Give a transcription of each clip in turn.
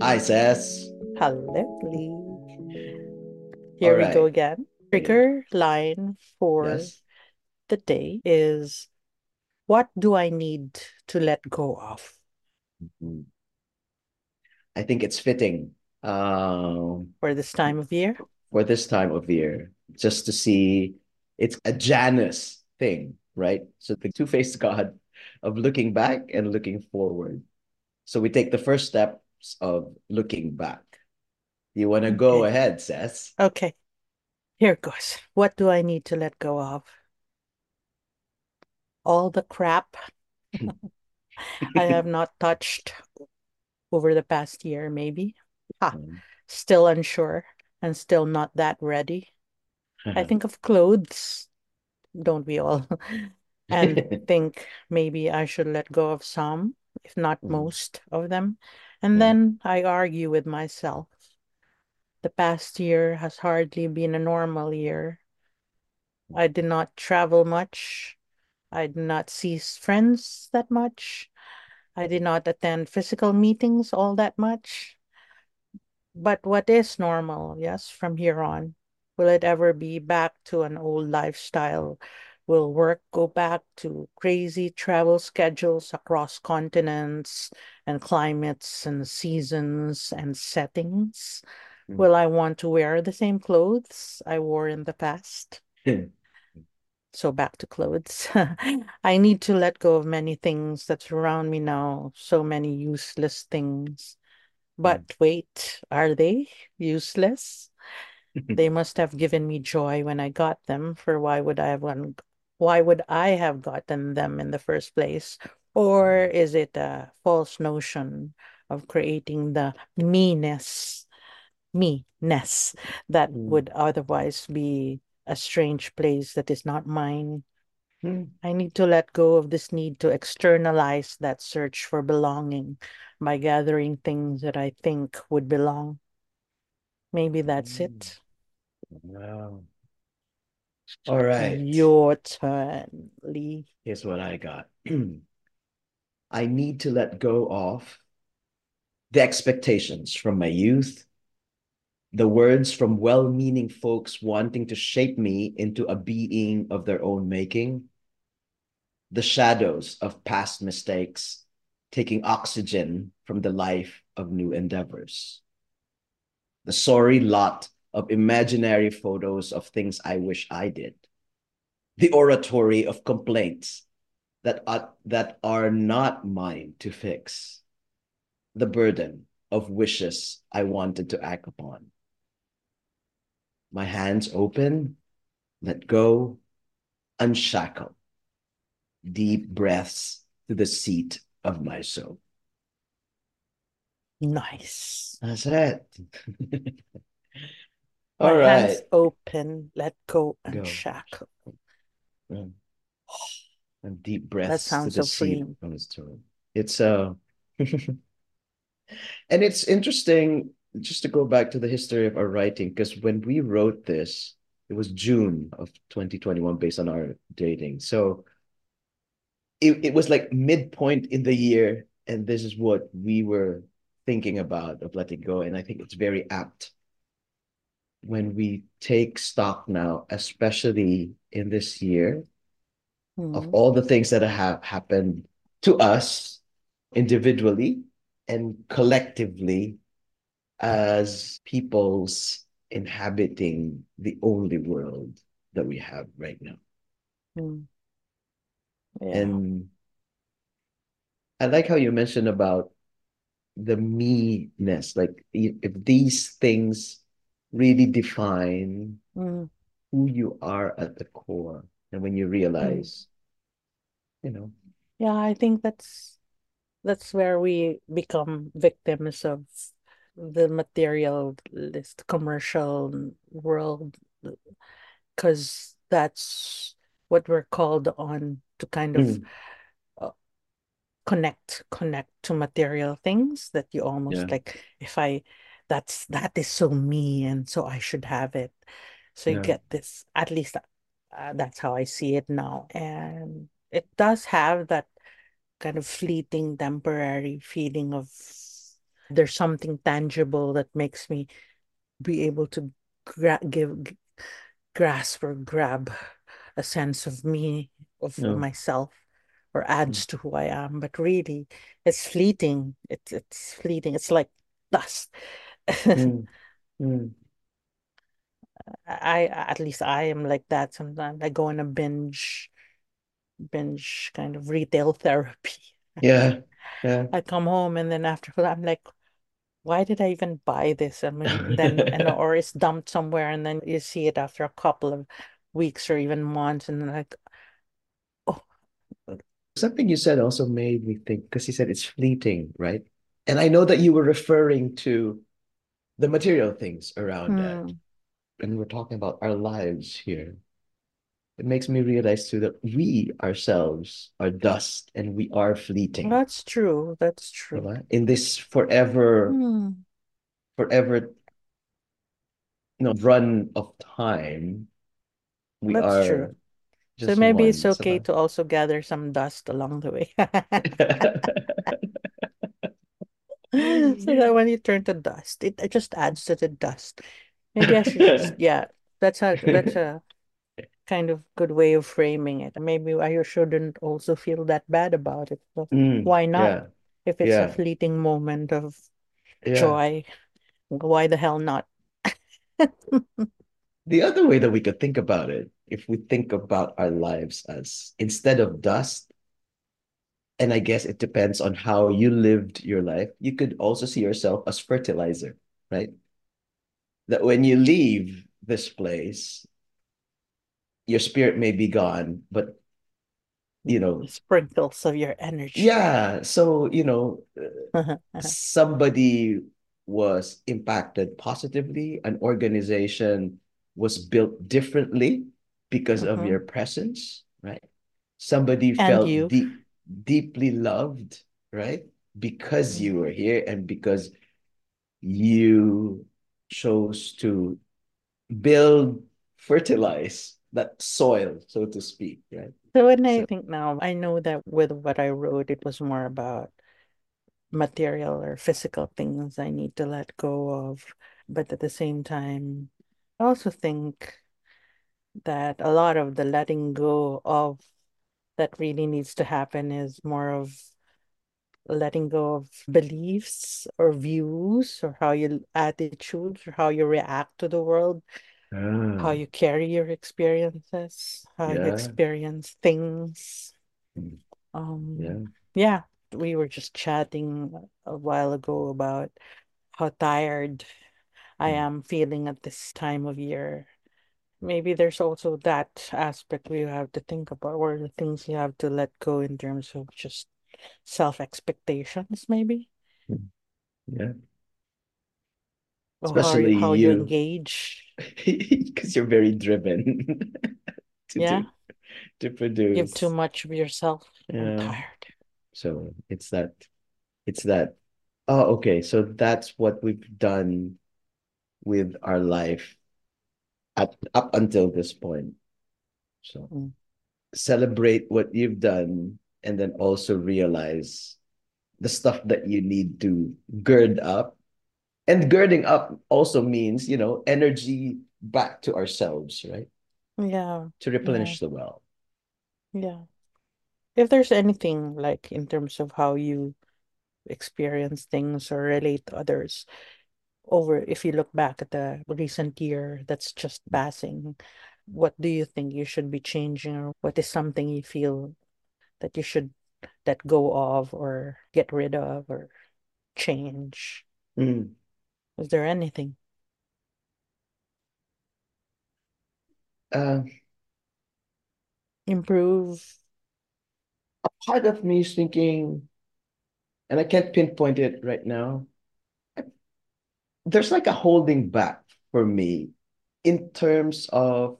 Hi, Ces. Hello, Lee. Here we go again. Trigger line for Yes. the day is what do I need to let go of? Mhm. I think it's fitting um, for this time of year. for this time of year, just to see it's a Janus thing, right? So the two-faced God of looking back and looking forward. So we take the first steps of looking back. You want to go Okay. ahead, Ces? Okay, here it goes. What do I need to let go of? All the crap I have not touched over the past year, maybe. Ha, Mm. still unsure and still not that ready. I think of clothes, don't we all? And think maybe I should let go of some, if not Mm. most of them. And Yeah. then I argue with myself. The past year has hardly been a normal year. I did not travel much. I did not see friends that much. I did not attend physical meetings all that much. But what is normal, yes, from here on? Will it ever be back to an old lifestyle? Will work go back to crazy travel schedules across continents and climates and seasons and settings? Mm. Will I want to wear the same clothes I wore in the past? So back to clothes. I need to let go of many things that surround me now, so many useless things. Mm. But wait, are they useless? They must have given me joy when I got them, for why would I have one, why would I have gotten them in the first place? Or is it a false notion of creating the me-ness, me-ness that Mm. would otherwise be a strange place that is not mine? Mm. I need to let go of this need to externalize that search for belonging by gathering things that I think would belong. Maybe that's Mm. it. Wow. All right. Your turn, Lee. Here's what I got. I need to let go of the expectations from my youth, the words from well meaning folks wanting to shape me into a being of their own making, the shadows of past mistakes taking oxygen from the life of new endeavors, the sorry lot of imaginary photos of things I wish I did, the oratory of complaints that are, that are not mine to fix, the burden of wishes I wanted to act upon. My hands open, let go, unshackle, deep breaths to the seat of my soul. Nice. That's it. All hands open, let go, go. unshackle. Mm. And deep That breaths to sounds the so seat freeing. of his soul. It's uh and it's interesting just to go back to the history of our writing because when we wrote this, it was June of 2021 based on our dating. So it, it was like midpoint in the year, and this is what we were thinking about of letting go. And I think it's very apt when we take stock now, especially in this year, of Mm. all the things that have happened to us individually and collectively as peoples inhabiting the only world that we have right now. Mm. Yeah. And I like how you mentioned about the me-ness. Like if these things really define Mm. who you are at the core, and when you Mm. realize, you know, Yeah, I think that's that's where we become victims of the materialist commercial world because that's what we're called on to kind of Mm. uh, connect connect to material things that you yeah, almost like if I that's that is so me and so I should have it so you yeah, get this at least uh, that's how I see it now and it does have that kind of fleeting temporary feeling of there's something tangible that makes me be able to gra give grasp or grab a sense of me, of No. myself, or adds to who I am. But really, it's fleeting. It's it's fleeting. It's like dust. Mm, mm. I at least I am like that sometimes. I go on a binge, binge kind of retail therapy. Yeah, yeah. I come home and then after that I'm like, why did I even buy this? I mean, then and or it's dumped somewhere and then you see it after a couple of weeks or even months and then like, oh, Something you said also made me think because you said it's fleeting, right? And I know that you were referring to the material things around that. hmm, And we're talking about our lives here. It makes me realize too that we ourselves are dust and we are fleeting. that's true. That's true. In this forever, Hmm, forever, you know, run of time, we that's true. are So just maybe it's okay to also gather some dust along the way. So that when you turn to dust, it, it just adds to the dust. Maybe I should just, yeah, that's a that's a kind of good way of framing it. Maybe I shouldn't also feel that bad about it. So Mm, why not? yeah, If it's a yeah, fleeting moment of yeah. joy, why the hell not? The other way that we could think about it, if we think about our lives as instead of dust, and I guess it depends on how you lived your life, you could also see yourself as fertilizer, right? That when you leave this place, your spirit may be gone, but you know, Sprinkles of your energy. yeah. So, you know, somebody was impacted positively, an organization was built differently because of Mhm. your presence, right? Somebody And felt you. deep, deeply loved, right? Because you were here and because you chose to build, fertilize that soil, so to speak, right? So when I think now, I know that with what I wrote, it was more about material or physical things I need to let go of. But at the same time, I also think that a lot of the letting go of that really needs to happen is more of letting go of beliefs or views or how you attitudes or how you react to the world, how ah, you carry your experiences, how you experience things. mm, Um, yeah. yeah, we were just chatting a while ago about how tired I mm, am feeling at this time of year. Maybe there's also that aspect we have to think about, or the things you have to let go in terms of just self-expectations, maybe, mm, Yeah. or how you, Especially how you you, engage. because you're very driven to Yeah, do to give too much of yourself. I'm tired. So it's that it's that. Oh, okay. So that's what we've done with our life at up until this point. So Mm. celebrate what you've done and then also realize the stuff that you need to gird up. And girding up also means, you know, energy back to ourselves, right? Yeah, To yeah, replenish the well. yeah. If there's anything like in terms of how you experience things or relate to others, over if you look back at the recent year that's just passing, what do you think you should be changing or what is something you feel that you should let go of or get rid of or change? Mm. Is there anything? Uh, Improve? a part of me is thinking, and I can't pinpoint it right now. There's like a holding back for me in terms of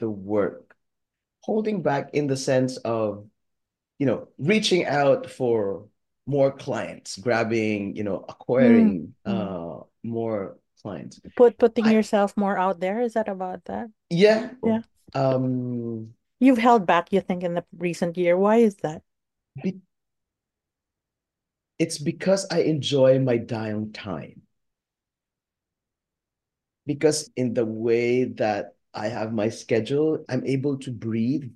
the work. Holding back in the sense of, you know, reaching out for more clients, grabbing, you know, Mm, acquiring mm. uh more clients. Put putting I yourself more out there, is that about that? yeah, Yeah. um You've held back, you think, in the recent year. Why is that? be, it's because I enjoy my downtime. Because in the way that I have my schedule, I'm able to breathe,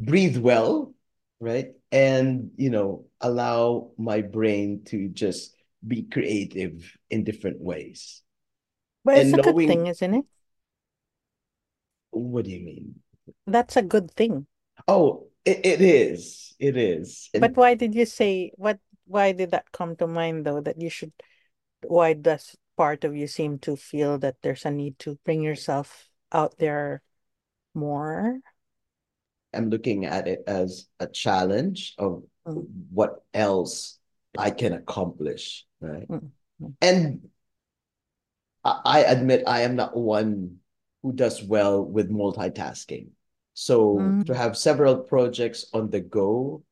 breathe well, right? And, you know, allow my brain to just be creative in different ways. But it's and a knowing, good thing, isn't it? What do you mean? That's a good thing. Oh, it, it is. It is. And but why did you say what why did that come to mind though that you should why does part of you seem to feel that there's a need to bring yourself out there more? I'm looking at it as a challenge of mm. what else I can accomplish, right? Mm. And I admit I am not one who does well with multitasking. So mm. to have several projects on the go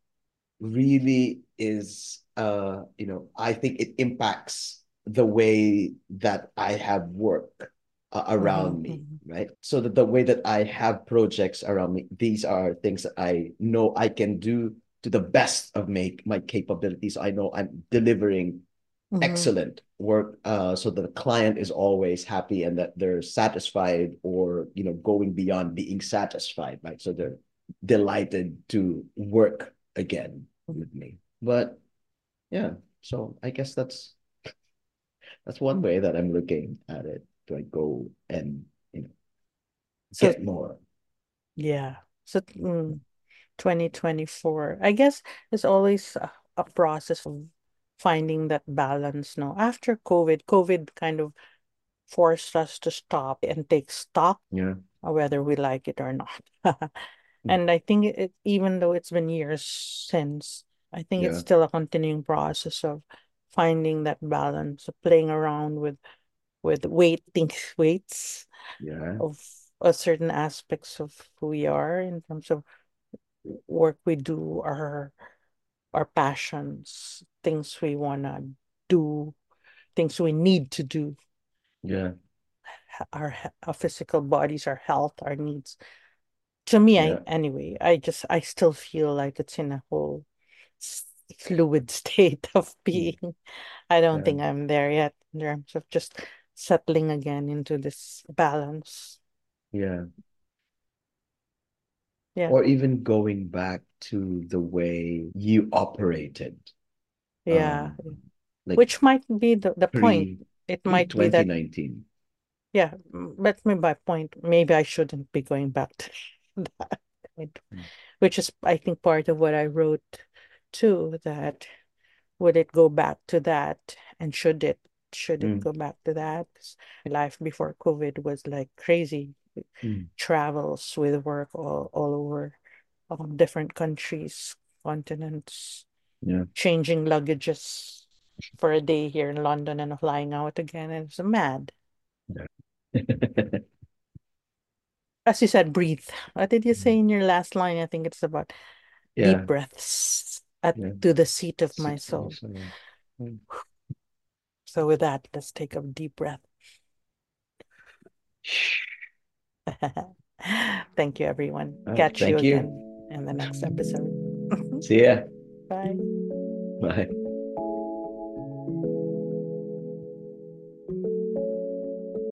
really is uh you know I think it impacts the way that I have work uh, around mm-hmm. me mm-hmm. right so that the way that I have projects around me these are things that I know I can do to the best of make my capabilities I know I'm delivering mm-hmm. excellent work uh, so that the client is always happy and that they're satisfied or you know going beyond being satisfied right so they're delighted to work again with me but yeah so i guess that's that's one way that i'm looking at it. Do i go and you know so, get more? Yeah. So mm, 2024 i guess it's always a, a process of finding that balance now after covid covid kind of forced us to stop and take stock yeah. whether we like it or not. And i think it even though it's been years since i think yeah. it's still a continuing process of finding that balance of playing around with with weighting weights yeah. of a certain aspects of who we are in terms of work we do our our passions, things we want to do, things we need to do. Yeah. Our, our physical bodies, our health, our needs. To me, yeah. I anyway, I just I still feel like it's in a whole fluid state of mm. being. I don't yeah. think I'm there yet in terms of just settling again into this balance. Yeah. Yeah. Or even going back to the way you operated. Yeah. Um, like Which might be the, the pre, point. It might be that 2019. Yeah, but me by point, maybe I shouldn't be going back to that mm. which is I think part of what I wrote too, that would it go back to that and should it should it mm. go back to that? Life before COVID was like crazy. Mm. Travels with work all, all over um, different countries, continents, yeah. changing luggages for a day here in London and flying out again. And it's mad. Yeah. As you said, breathe. What did you say in your last line? I think it's about yeah. deep breaths at yeah. to the seat of my soul. Mm. So with that, let's take a deep breath. thank you, everyone. Catch you, you again in the next episode. See ya. Bye. Bye.